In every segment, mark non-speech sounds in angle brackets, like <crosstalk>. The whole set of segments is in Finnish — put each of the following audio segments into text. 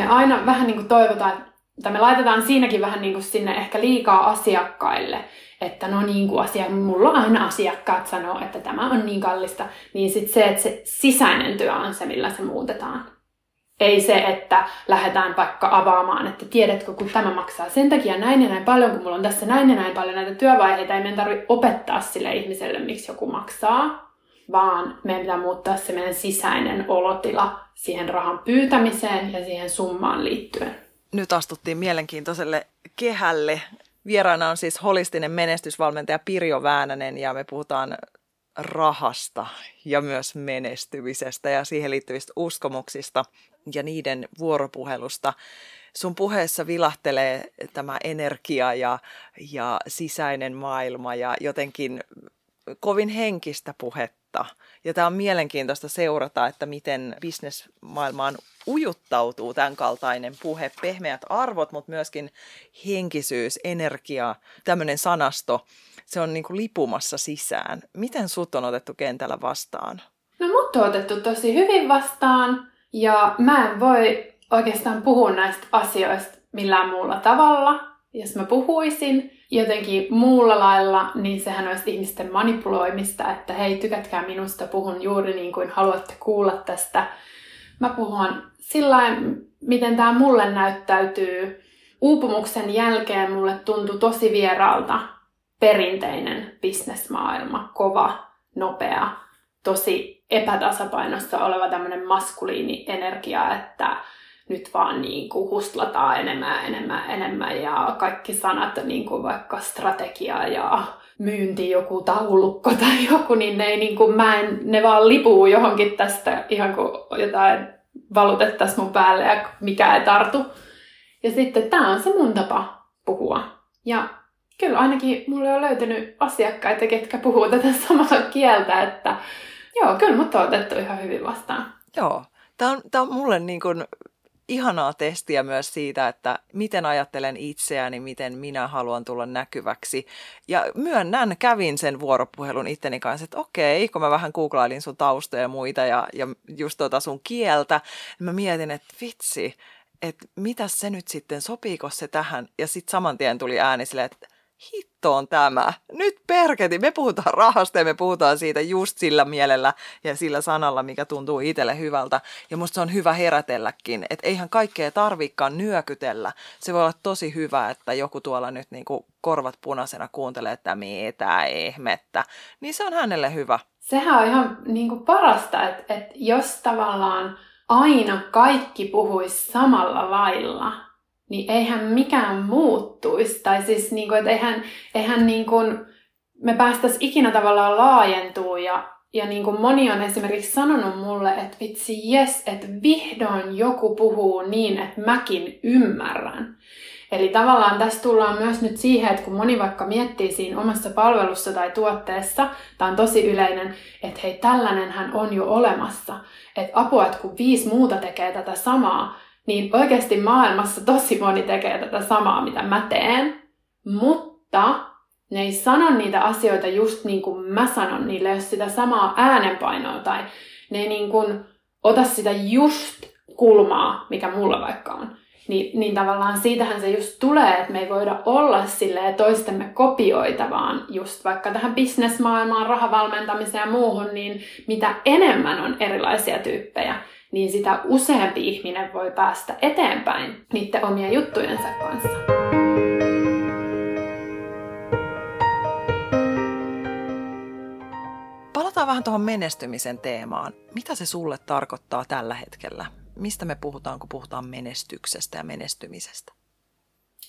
Me aina vähän niin kuin toivotaan, tai me laitetaan siinäkin vähän niin kuin sinne ehkä liikaa asiakkaille, että no niin kuin asia, mulla aina asiakkaat sanoo, että tämä on niin kallista, niin sitten se, että se sisäinen työ on se, millä se muutetaan. Ei se, että lähdetään vaikka avaamaan, että tiedätkö, kun tämä maksaa sen takia näin ja näin paljon, kun mulla on tässä näin ja näin paljon näitä työvaiheita, ei meidän tarvitse opettaa sille ihmiselle, miksi joku maksaa, vaan meidän pitää muuttaa se meidän sisäinen olotila siihen rahan pyytämiseen ja siihen summaan liittyen. Nyt astuttiin mielenkiintoiselle kehälle. Vieraana on siis holistinen menestysvalmentaja Pirjo Väänänen ja me puhutaan rahasta ja myös menestymisestä ja siihen liittyvistä uskomuksista ja niiden vuoropuhelusta. Sun puheessa vilahtelee tämä energia ja, ja sisäinen maailma ja jotenkin kovin henkistä puhetta. Ja tämä on mielenkiintoista seurata, että miten bisnesmaailmaan ujuttautuu tämän kaltainen puhe, pehmeät arvot, mutta myöskin henkisyys, energia, tämmöinen sanasto, se on niin kuin lipumassa sisään. Miten sut on otettu kentällä vastaan? No mut on otettu tosi hyvin vastaan ja mä en voi oikeastaan puhua näistä asioista millään muulla tavalla. Jos mä puhuisin jotenkin muulla lailla, niin sehän olisi ihmisten manipuloimista, että hei, tykätkää minusta, puhun juuri niin kuin haluatte kuulla tästä. Mä puhun sillä miten tämä mulle näyttäytyy. Uupumuksen jälkeen mulle tuntui tosi vieraalta perinteinen bisnesmaailma, kova, nopea, tosi epätasapainossa oleva tämmöinen maskuliini energia, että nyt vaan niin kuin hustlataan enemmän, enemmän, enemmän ja kaikki sanat, niin kuin vaikka strategia ja myynti, joku taulukko tai joku, niin ne, ei, niin kuin, mä en, ne vaan lipuu johonkin tästä ihan kuin jotain valutettaisiin mun päälle ja mikä ei tartu. Ja sitten tämä on se mun tapa puhua. Ja kyllä ainakin mulle on löytynyt asiakkaita, ketkä puhuu tätä <laughs> samaa kieltä, että joo, kyllä mut on otettu ihan hyvin vastaan. Joo, tämä on, tämä on mulle niin kuin ihanaa testiä myös siitä, että miten ajattelen itseäni, miten minä haluan tulla näkyväksi. Ja myönnän, kävin sen vuoropuhelun itteni kanssa, että okei, kun mä vähän googlailin sun taustoja ja muita ja, ja just tuota sun kieltä, niin mä mietin, että vitsi, että mitä se nyt sitten, sopiiko se tähän? Ja sitten saman tien tuli ääni silleen, että hitto on tämä. Nyt perketi, me puhutaan rahasta ja me puhutaan siitä just sillä mielellä ja sillä sanalla, mikä tuntuu itselle hyvältä. Ja musta se on hyvä herätelläkin, että eihän kaikkea tarvikaan nyökytellä. Se voi olla tosi hyvä, että joku tuolla nyt niinku korvat punaisena kuuntelee, että mitä ihmettä. Niin se on hänelle hyvä. Sehän on ihan niinku parasta, että, että jos tavallaan aina kaikki puhuisi samalla lailla, niin eihän mikään muuttuisi. Tai siis, niin kuin, että eihän, eihän niin kuin, me päästäisi ikinä tavallaan laajentuu ja, ja niin kuin moni on esimerkiksi sanonut mulle, että vitsi jes, että vihdoin joku puhuu niin, että mäkin ymmärrän. Eli tavallaan tässä tullaan myös nyt siihen, että kun moni vaikka miettii siinä omassa palvelussa tai tuotteessa, tämä on tosi yleinen, että hei, tällainenhän on jo olemassa. Että apua, että kun viisi muuta tekee tätä samaa, niin oikeasti maailmassa tosi moni tekee tätä samaa, mitä mä teen, mutta ne ei sano niitä asioita just niin kuin mä sanon, niille ole sitä samaa äänenpainoa tai ne ei niin kuin ota sitä just kulmaa, mikä mulla vaikka on. Niin, niin tavallaan siitähän se just tulee, että me ei voida olla silleen toistemme kopioita, vaan just vaikka tähän bisnesmaailmaan, rahavalmentamiseen ja muuhun, niin mitä enemmän on erilaisia tyyppejä, niin sitä useampi ihminen voi päästä eteenpäin niiden omien juttujensa kanssa. Palataan vähän tuohon menestymisen teemaan. Mitä se sulle tarkoittaa tällä hetkellä? Mistä me puhutaan, kun puhutaan menestyksestä ja menestymisestä?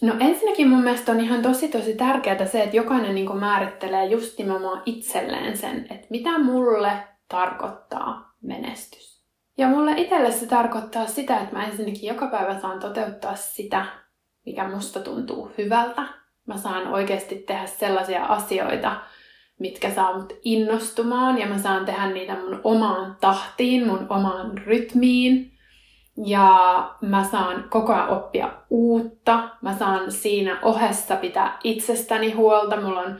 No ensinnäkin mun mielestä on ihan tosi tosi tärkeää se, että jokainen niin määrittelee just nimenomaan itselleen sen, että mitä mulle tarkoittaa menestys. Ja mulle itselle se tarkoittaa sitä, että mä ensinnäkin joka päivä saan toteuttaa sitä, mikä musta tuntuu hyvältä. Mä saan oikeasti tehdä sellaisia asioita, mitkä saa mut innostumaan ja mä saan tehdä niitä mun omaan tahtiin, mun omaan rytmiin. Ja mä saan koko ajan oppia uutta. Mä saan siinä ohessa pitää itsestäni huolta. Mulla on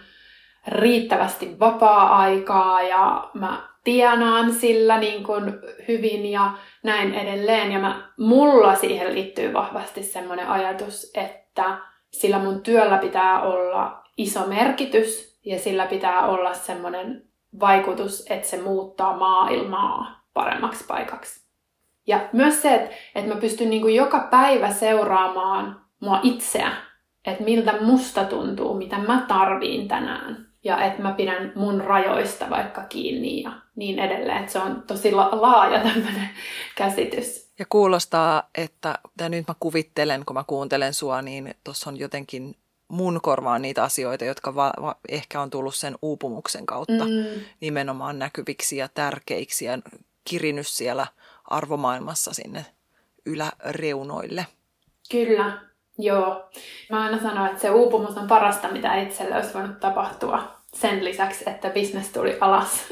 riittävästi vapaa-aikaa ja mä tienaan sillä niin kuin hyvin ja näin edelleen. Ja mä, mulla siihen liittyy vahvasti semmoinen ajatus, että sillä mun työllä pitää olla iso merkitys ja sillä pitää olla semmoinen vaikutus, että se muuttaa maailmaa paremmaksi paikaksi. Ja myös se, että, että mä pystyn niin kuin joka päivä seuraamaan mua itseä, että miltä musta tuntuu, mitä mä tarviin tänään ja että mä pidän mun rajoista vaikka kiinni ja niin edelleen. Että se on tosi la- laaja tämmöinen <laughs> käsitys. Ja kuulostaa, että ja nyt mä kuvittelen, kun mä kuuntelen sua, niin tuossa on jotenkin mun korvaan niitä asioita, jotka va- va- ehkä on tullut sen uupumuksen kautta mm. nimenomaan näkyviksi ja tärkeiksi ja kirinyt siellä arvomaailmassa sinne yläreunoille. Kyllä, Joo. Mä aina sanon, että se uupumus on parasta, mitä itselle olisi voinut tapahtua. Sen lisäksi, että bisnes tuli alas.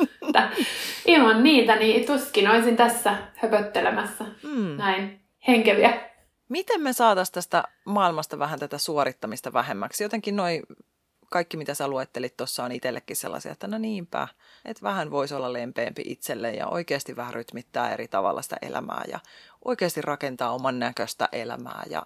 <laughs> ilman niitä, niin tuskin olisin tässä höpöttelemässä mm. näin henkeviä. Miten me saataisiin tästä maailmasta vähän tätä suorittamista vähemmäksi? Jotenkin noi kaikki, mitä sä luettelit tuossa, on itsellekin sellaisia, että no niinpä, että vähän voisi olla lempeämpi itselle ja oikeasti vähän rytmittää eri tavalla sitä elämää ja oikeasti rakentaa oman näköistä elämää ja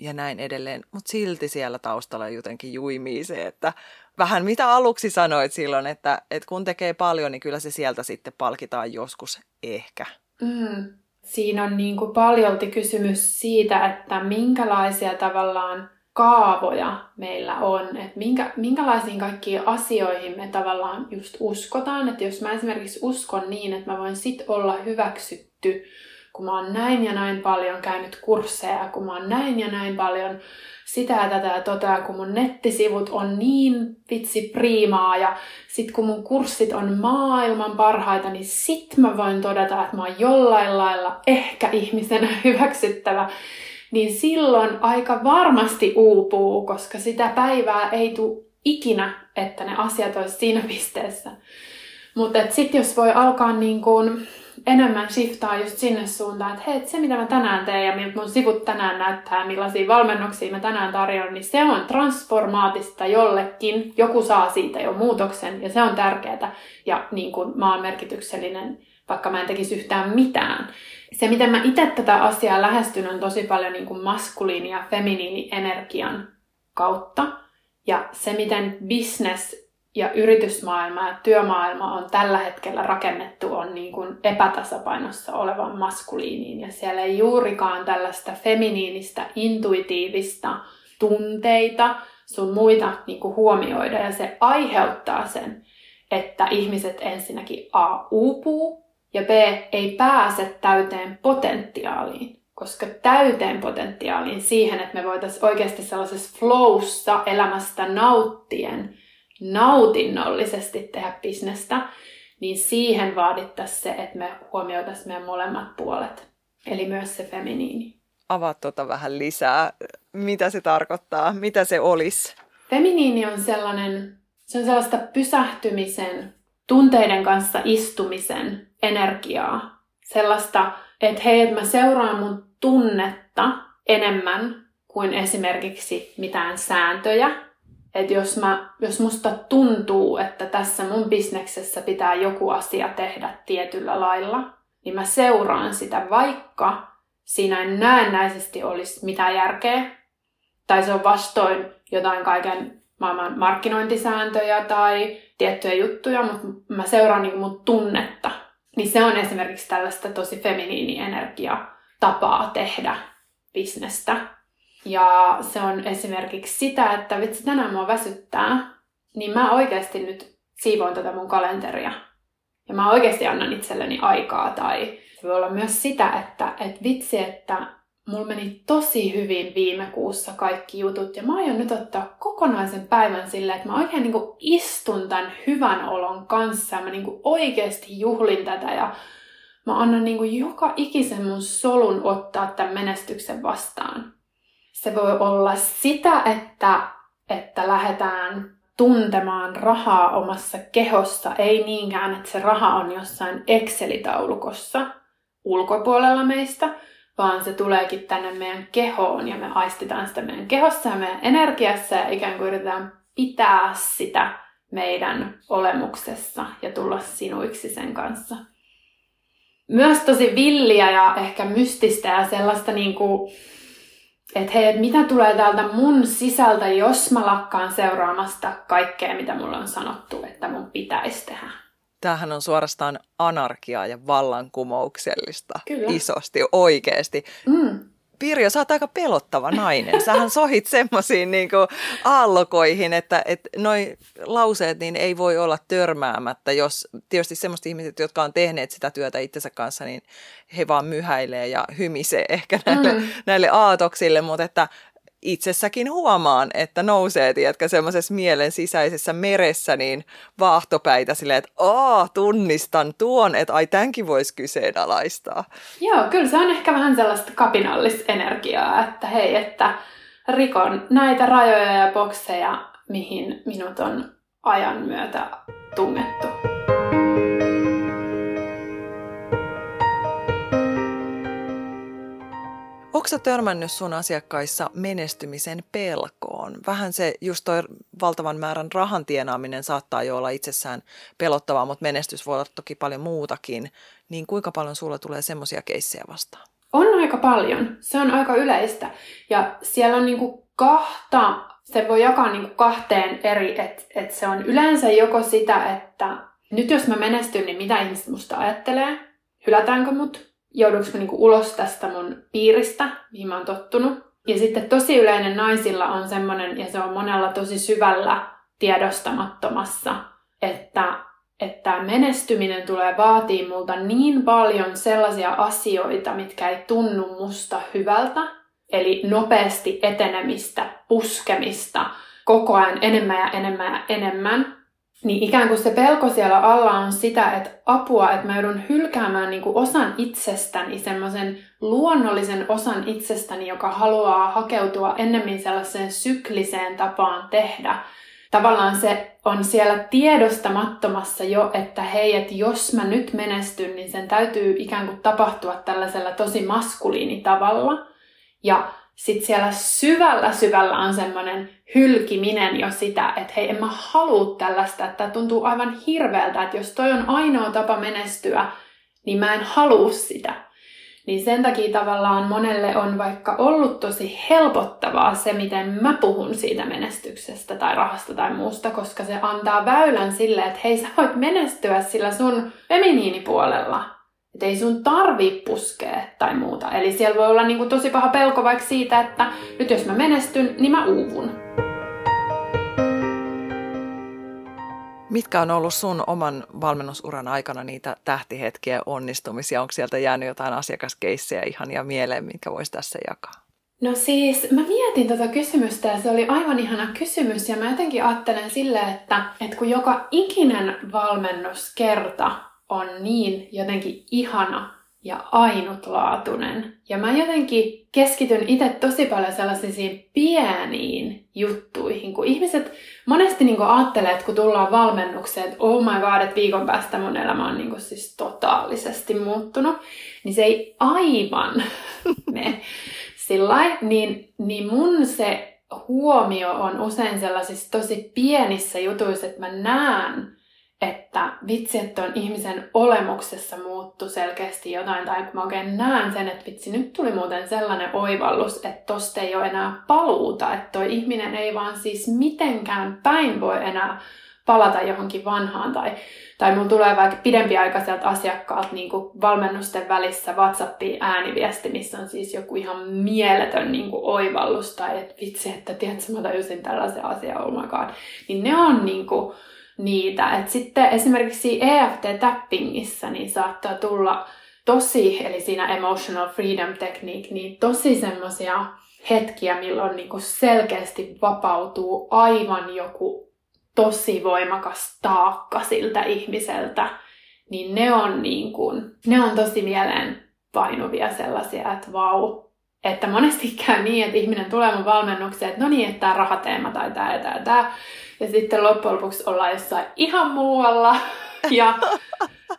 ja näin edelleen, mutta silti siellä taustalla jotenkin juimii se, että vähän mitä aluksi sanoit silloin, että, että kun tekee paljon, niin kyllä se sieltä sitten palkitaan joskus ehkä. Mm. Siinä on niin kuin paljolti kysymys siitä, että minkälaisia tavallaan kaavoja meillä on, että minkä, minkälaisiin kaikkiin asioihin me tavallaan just uskotaan, että jos mä esimerkiksi uskon niin, että mä voin sit olla hyväksytty kun mä oon näin ja näin paljon käynyt kursseja, kun mä oon näin ja näin paljon sitä ja tätä ja tota, kun mun nettisivut on niin vitsi priimaa ja sit kun mun kurssit on maailman parhaita, niin sit mä voin todeta, että mä oon jollain lailla ehkä ihmisenä <laughs> hyväksyttävä, niin silloin aika varmasti uupuu, koska sitä päivää ei tule ikinä, että ne asiat olisi siinä pisteessä. Mutta sitten jos voi alkaa niin kuin enemmän shiftaa just sinne suuntaan, että hei, se mitä mä tänään teen ja miltä mun sivut tänään näyttää, millaisia valmennuksia mä tänään tarjoan, niin se on transformaatista jollekin. Joku saa siitä jo muutoksen ja se on tärkeää ja niin kuin mä oon merkityksellinen, vaikka mä en tekisi yhtään mitään. Se, miten mä itse tätä asiaa lähestyn, on tosi paljon niin kuin maskuliini- ja feminiini-energian kautta. Ja se, miten business ja yritysmaailma ja työmaailma on tällä hetkellä rakennettu on niin kuin epätasapainossa olevan maskuliiniin. Ja siellä ei juurikaan tällaista feminiinistä, intuitiivista tunteita sun muita niin kuin huomioida. Ja se aiheuttaa sen, että ihmiset ensinnäkin A uupuu ja B ei pääse täyteen potentiaaliin. Koska täyteen potentiaaliin siihen, että me voitaisiin oikeasti sellaisessa flowssa elämästä nauttien – nautinnollisesti tehdä bisnestä, niin siihen vaadittaisiin se, että me huomioitaisiin meidän molemmat puolet. Eli myös se feminiini. Avaa tuota vähän lisää. Mitä se tarkoittaa? Mitä se olisi? Feminiini on sellainen, se on sellaista pysähtymisen, tunteiden kanssa istumisen energiaa. Sellaista, että hei, että mä seuraan mun tunnetta enemmän kuin esimerkiksi mitään sääntöjä että jos, mä, jos musta tuntuu, että tässä mun bisneksessä pitää joku asia tehdä tietyllä lailla, niin mä seuraan sitä, vaikka siinä ei näennäisesti olisi mitään järkeä, tai se on vastoin jotain kaiken maailman markkinointisääntöjä tai tiettyjä juttuja, mutta mä seuraan niin mun tunnetta. Niin se on esimerkiksi tällaista tosi feminiini-energia tapaa tehdä bisnestä. Ja se on esimerkiksi sitä, että vitsi tänään mua väsyttää, niin mä oikeasti nyt siivoon tätä mun kalenteria. Ja mä oikeasti annan itselleni aikaa. Tai se voi olla myös sitä, että, että vitsi, että mulla meni tosi hyvin viime kuussa kaikki jutut. Ja mä aion nyt ottaa kokonaisen päivän silleen, että mä oikein niin istun tämän hyvän olon kanssa. Ja mä niin oikeasti juhlin tätä ja mä annan niin joka ikisen mun solun ottaa tämän menestyksen vastaan. Se voi olla sitä, että, että lähdetään tuntemaan rahaa omassa kehossa, ei niinkään, että se raha on jossain Excel-taulukossa ulkopuolella meistä, vaan se tuleekin tänne meidän kehoon ja me aistitaan sitä meidän kehossa ja meidän energiassa ja ikään kuin yritetään pitää sitä meidän olemuksessa ja tulla sinuiksi sen kanssa. Myös tosi villiä ja ehkä mystistä ja sellaista niin kuin, että hei, mitä tulee täältä mun sisältä, jos mä lakkaan seuraamasta kaikkea, mitä mulle on sanottu, että mun pitäisi tehdä. Tämähän on suorastaan anarkiaa ja vallankumouksellista Kyllä. isosti, oikeasti. Mm. Pirjo, sä oot aika pelottava nainen. Sähän sohit semmoisiin niin aallokoihin, että, että noi lauseet niin ei voi olla törmäämättä, jos tietysti semmoiset ihmiset, jotka on tehneet sitä työtä itsensä kanssa, niin he vaan myhäilee ja hymisee ehkä näille, mm. näille aatoksille, mutta että itsessäkin huomaan, että nousee, tiedätkö, semmoisessa mielen sisäisessä meressä, niin vaahtopäitä silleen, että aa, tunnistan tuon, että ai tämänkin voisi kyseenalaistaa. Joo, kyllä se on ehkä vähän sellaista kapinallisenergiaa, että hei, että rikon näitä rajoja ja bokseja, mihin minut on ajan myötä tungettu. Onko törmännyt sun asiakkaissa menestymisen pelkoon? Vähän se just toi valtavan määrän rahan tienaaminen saattaa jo olla itsessään pelottavaa, mutta menestys voi olla toki paljon muutakin. Niin kuinka paljon sulla tulee semmoisia keissejä vastaan? On aika paljon. Se on aika yleistä. Ja siellä on niinku kahta, se voi jakaa niinku kahteen eri, että et se on yleensä joko sitä, että nyt jos mä menestyn, niin mitä ihmiset musta ajattelee? Hylätäänkö mut? Joudunko mä niinku ulos tästä mun piiristä, mihin mä oon tottunut. Ja sitten tosi yleinen naisilla on semmoinen, ja se on monella tosi syvällä tiedostamattomassa, että, että menestyminen tulee vaatii multa niin paljon sellaisia asioita, mitkä ei tunnu musta hyvältä. Eli nopeasti etenemistä, puskemista, koko ajan enemmän ja enemmän ja enemmän niin ikään kuin se pelko siellä alla on sitä, että apua, että mä joudun hylkäämään niin kuin osan itsestäni, semmoisen luonnollisen osan itsestäni, joka haluaa hakeutua ennemmin sellaiseen sykliseen tapaan tehdä. Tavallaan se on siellä tiedostamattomassa jo, että hei, että jos mä nyt menestyn, niin sen täytyy ikään kuin tapahtua tällaisella tosi maskuliinitavalla. Ja sitten siellä syvällä syvällä on semmoinen hylkiminen jo sitä, että hei, en mä halua tällaista, että tuntuu aivan hirveältä, että jos toi on ainoa tapa menestyä, niin mä en halua sitä. Niin sen takia tavallaan monelle on vaikka ollut tosi helpottavaa se, miten mä puhun siitä menestyksestä tai rahasta tai muusta, koska se antaa väylän sille, että hei sä voit menestyä sillä sun feminiinipuolella. Että ei sun tarvi puskea tai muuta. Eli siellä voi olla niinku tosi paha pelko vaikka siitä, että nyt jos mä menestyn, niin mä uuvun. Mitkä on ollut sun oman valmennusuran aikana niitä tähtihetkiä onnistumisia? Onko sieltä jäänyt jotain asiakaskeissejä ihania mieleen, minkä voisi tässä jakaa? No siis mä mietin tota kysymystä ja se oli aivan ihana kysymys ja mä jotenkin ajattelen silleen, että, että kun joka ikinen valmennuskerta on niin jotenkin ihana ja ainutlaatuinen. Ja mä jotenkin keskityn itse tosi paljon sellaisiin pieniin juttuihin, kun ihmiset monesti niin ajattelee, että kun tullaan valmennukseen, että oh my god, että viikon päästä mun elämä on niin siis totaalisesti muuttunut, niin se ei aivan <laughs> mene sillä niin, niin mun se huomio on usein sellaisissa tosi pienissä jutuissa, että mä näen, että vitsi, että on ihmisen olemuksessa muuttu selkeästi jotain, tai kun mä oikein näen sen, että vitsi, nyt tuli muuten sellainen oivallus, että tosta ei ole enää paluuta, että toi ihminen ei vaan siis mitenkään päin voi enää palata johonkin vanhaan, tai, tai mun tulee vaikka pidempiaikaiselta asiakkaalta niin kuin valmennusten välissä WhatsAppiin ääniviesti, missä on siis joku ihan mieletön niin kuin oivallus, tai että vitsi, että tiedätkö, mä tajusin tällaisen asian, oh my god. Niin ne on niin kuin, niitä. Et sitten esimerkiksi EFT-tappingissa niin saattaa tulla tosi, eli siinä emotional freedom technique, niin tosi semmoisia hetkiä, milloin niinku selkeästi vapautuu aivan joku tosi voimakas taakka siltä ihmiseltä, niin ne on, niin kuin, ne on tosi mieleen painuvia sellaisia, että vau. Että monesti käy niin, että ihminen tulee mun valmennukseen, että no niin, että tämä rahateema tai tämä ja tämä ja tämä. Ja sitten loppujen lopuksi ollaan jossain ihan muualla. <laughs> Ja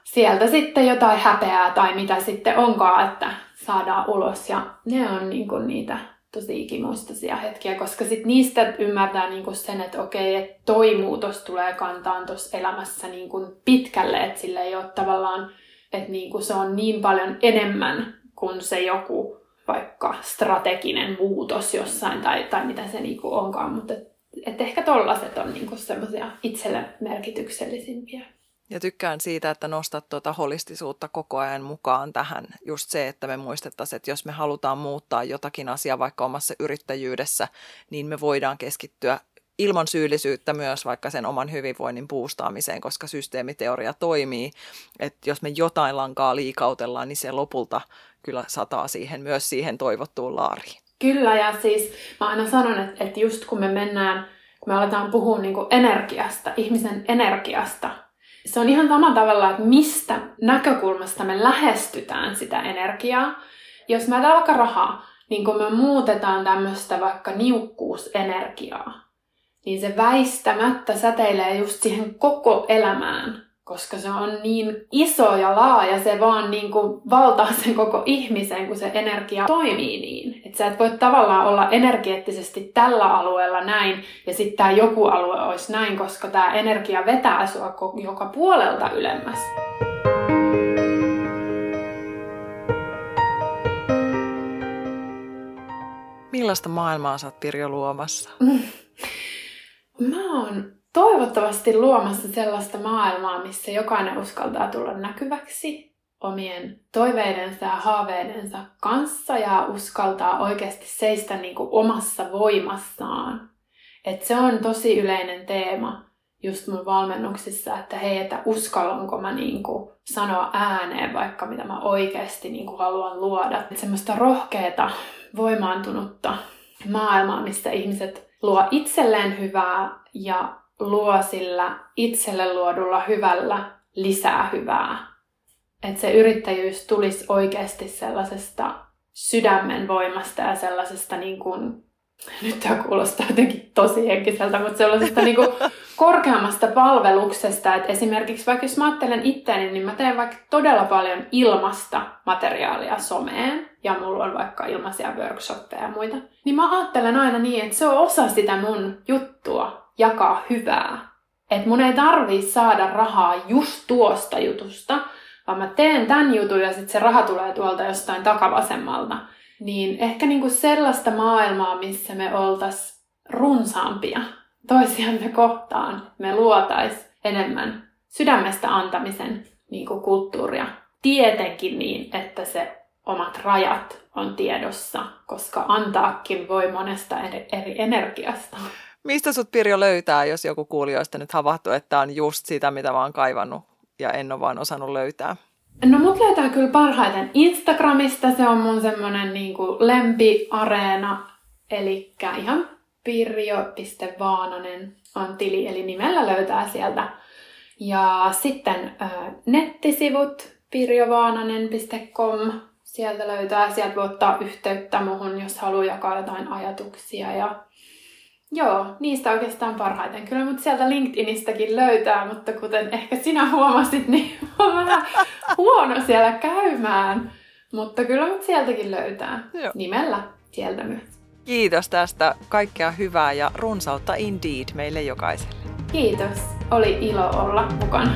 sieltä sitten jotain häpeää tai mitä sitten onkaan, että saadaan ulos. Ja ne on niin kuin niitä tosi ikimuistoisia hetkiä, koska sit niistä ymmärtää niinku sen, että okei, että toi muutos tulee kantaan tuossa elämässä niinku pitkälle, että sille ei ole tavallaan, että niinku se on niin paljon enemmän kuin se joku vaikka strateginen muutos jossain tai, tai mitä se niinku onkaan, mutta et, et ehkä tollaset on niinku semmoisia itselle merkityksellisimpiä. Ja tykkään siitä, että nostat tuota holistisuutta koko ajan mukaan tähän. Just se, että me muistettaisiin, että jos me halutaan muuttaa jotakin asiaa vaikka omassa yrittäjyydessä, niin me voidaan keskittyä ilman syyllisyyttä myös vaikka sen oman hyvinvoinnin puustaamiseen, koska systeemiteoria toimii. Että jos me jotain lankaa liikautellaan, niin se lopulta kyllä sataa siihen myös siihen toivottuun laariin. Kyllä, ja siis mä aina sanon, että, että just kun me mennään, kun me aletaan puhua niin energiasta, ihmisen energiasta, se on ihan sama tavalla, että mistä näkökulmasta me lähestytään sitä energiaa. Jos mä vaikka rahaa, niin kun me muutetaan tämmöistä vaikka niukkuusenergiaa, niin se väistämättä säteilee just siihen koko elämään koska se on niin iso ja laaja, se vaan niin kuin valtaa sen koko ihmisen, kun se energia toimii niin. Että sä et voi tavallaan olla energeettisesti tällä alueella näin, ja sitten tämä joku alue olisi näin, koska tämä energia vetää sua joka puolelta ylemmäs. Millaista maailmaa sä oot Pirjo luomassa? <laughs> Mä oon toivottavasti luomassa sellaista maailmaa, missä jokainen uskaltaa tulla näkyväksi omien toiveidensa ja haaveidensa kanssa ja uskaltaa oikeasti seistä niin kuin omassa voimassaan. Et se on tosi yleinen teema just mun valmennuksissa, että hei, että uskallanko mä niin kuin sanoa ääneen vaikka mitä mä oikeasti niin kuin haluan luoda. Et semmoista rohkeata, voimaantunutta maailmaa, missä ihmiset luo itselleen hyvää ja luo sillä itselle luodulla hyvällä lisää hyvää. Että se yrittäjyys tulisi oikeasti sellaisesta sydämen voimasta ja sellaisesta niin kuin, nyt tämä kuulostaa jotenkin tosi henkiseltä, mutta sellaisesta niin kuin <laughs> korkeammasta palveluksesta, että esimerkiksi vaikka jos mä ajattelen itseäni, niin mä teen vaikka todella paljon ilmasta materiaalia someen, ja mulla on vaikka ilmaisia workshoppeja ja muita, niin mä ajattelen aina niin, että se on osa sitä mun juttua, jakaa hyvää. Että mun ei tarvii saada rahaa just tuosta jutusta, vaan mä teen tämän jutun ja sitten se raha tulee tuolta jostain takavasemmalta. Niin ehkä niinku sellaista maailmaa, missä me oltais runsaampia toisiamme kohtaan, me luotais enemmän sydämestä antamisen niinku kulttuuria. Tietenkin niin, että se omat rajat on tiedossa, koska antaakin voi monesta eri energiasta. Mistä sut Pirjo löytää, jos joku kuulijoista nyt havahtuu, että on just sitä, mitä mä oon kaivannut ja en ole vaan osannut löytää? No mut löytää kyllä parhaiten Instagramista, se on mun semmonen niinku lempiareena, eli ihan pirjo.vaananen on tili, eli nimellä löytää sieltä. Ja sitten äh, nettisivut pirjovaananen.com, sieltä löytää, sieltä voi ottaa yhteyttä muhun, jos haluaa jakaa jotain ajatuksia ja Joo, niistä oikeastaan parhaiten. Kyllä mut sieltä LinkedInistäkin löytää, mutta kuten ehkä sinä huomasit, niin <laughs> on vähän huono siellä käymään. Mutta kyllä mut sieltäkin löytää. Joo. Nimellä sieltä myös. Kiitos tästä. Kaikkea hyvää ja runsautta indeed meille jokaiselle. Kiitos. Oli ilo olla mukana.